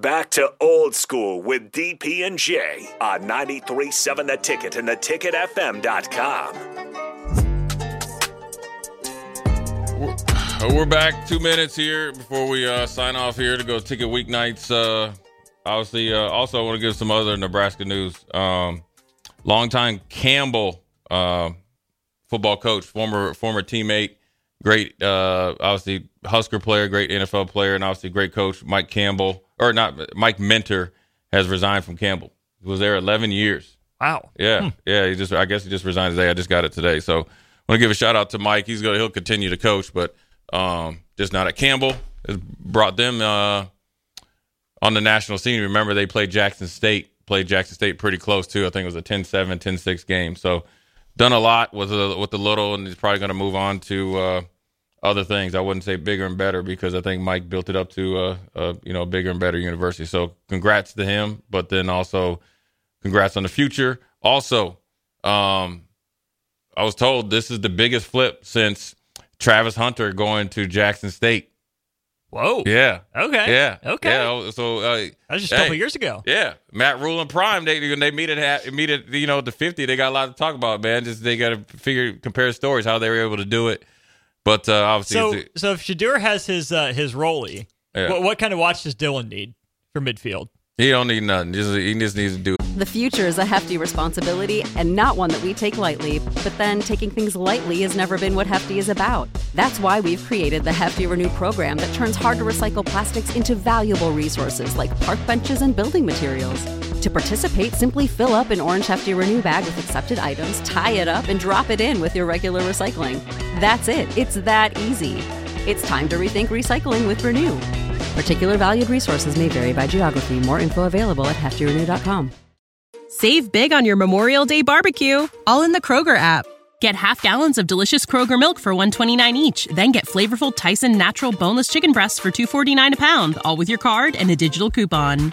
Back to old school with DP and J on 937 The Ticket and theticketfm.com. We're, we're back two minutes here before we uh, sign off here to go ticket weeknights. Uh, obviously, uh, also I want to give some other Nebraska news. Um, longtime Campbell uh, football coach, former former teammate, great uh, obviously Husker player, great NFL player, and obviously great coach Mike Campbell or not Mike Minter has resigned from Campbell. He was there 11 years. Wow. Yeah, Hmm. yeah. He just, I guess, he just resigned today. I just got it today. So, I want to give a shout out to Mike. He's gonna, he'll continue to coach, but um, just not at Campbell. Has brought them uh, on the national scene. Remember, they played Jackson State. Played Jackson State pretty close too. I think it was a 10-7, 10-6 game. So, done a lot with the with the little, and he's probably going to move on to uh, other things. I wouldn't say bigger and better because I think Mike built it up to uh, a you know bigger and better university. So congrats to him, but then also congrats on the future. Also, um, I was told this is the biggest flip since Travis Hunter going to Jackson State. Whoa. Yeah. Okay. Yeah. Okay. Yeah. So uh, That was just a hey, couple years ago. Yeah, Matt Rhule and Prime. They when they meet at meet at you know the fifty. They got a lot to talk about, man. Just they got to figure compare stories how they were able to do it. But uh, obviously, So, so if Shedeur has his uh, his rollie, Yeah. what, what kind of watch does Dylan need for midfield? he don't need nothing. Just he just needs to do. The future is a hefty responsibility and not one that we take lightly. But then taking things lightly has never been what Hefty is about. That's why we've created the Hefty Renew program that turns hard to recycle plastics into valuable resources like park benches and building materials. To participate, simply fill up an orange Hefty Renew bag with accepted items, tie it up, and drop it in with your regular recycling. That's it. It's that easy. It's time to rethink recycling with Renew. Particular valued resources may vary by geography. More info available at heftyrenew.com. Save big on your Memorial Day barbecue, all in the Kroger app. Get half gallons of delicious Kroger milk for 129 each, then get flavorful Tyson natural boneless chicken breasts for 249 a pound, all with your card and a digital coupon.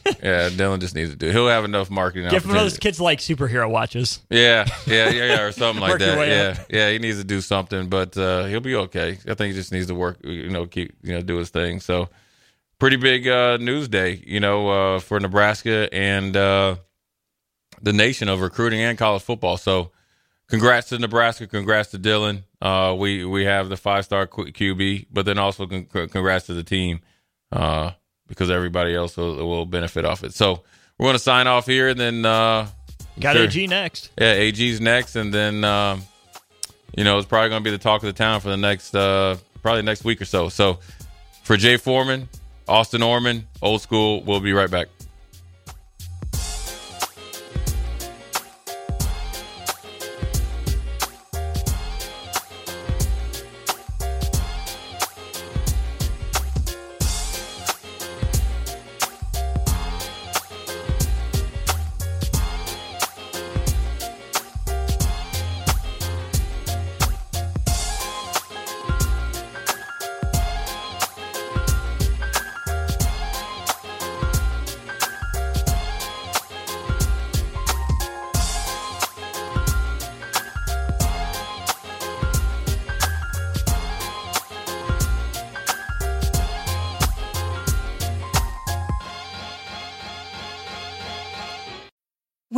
yeah, Dylan just needs to do. He'll have enough marketing. Give of those kids like superhero watches. Yeah, yeah, yeah, yeah, or something like that. Yeah, up. yeah, he needs to do something, but uh, he'll be okay. I think he just needs to work, you know, keep, you know, do his thing. So, pretty big uh, news day, you know, uh, for Nebraska and uh, the nation of recruiting and college football. So, congrats to Nebraska, congrats to Dylan. Uh, we we have the five star QB, but then also congrats to the team uh, because everybody else will, will benefit off it. So, we're going to sign off here, and then. Uh, Got sure. AG next. Yeah, AG's next, and then um, you know it's probably going to be the talk of the town for the next uh, probably next week or so. So for Jay Foreman, Austin Orman, old school. We'll be right back.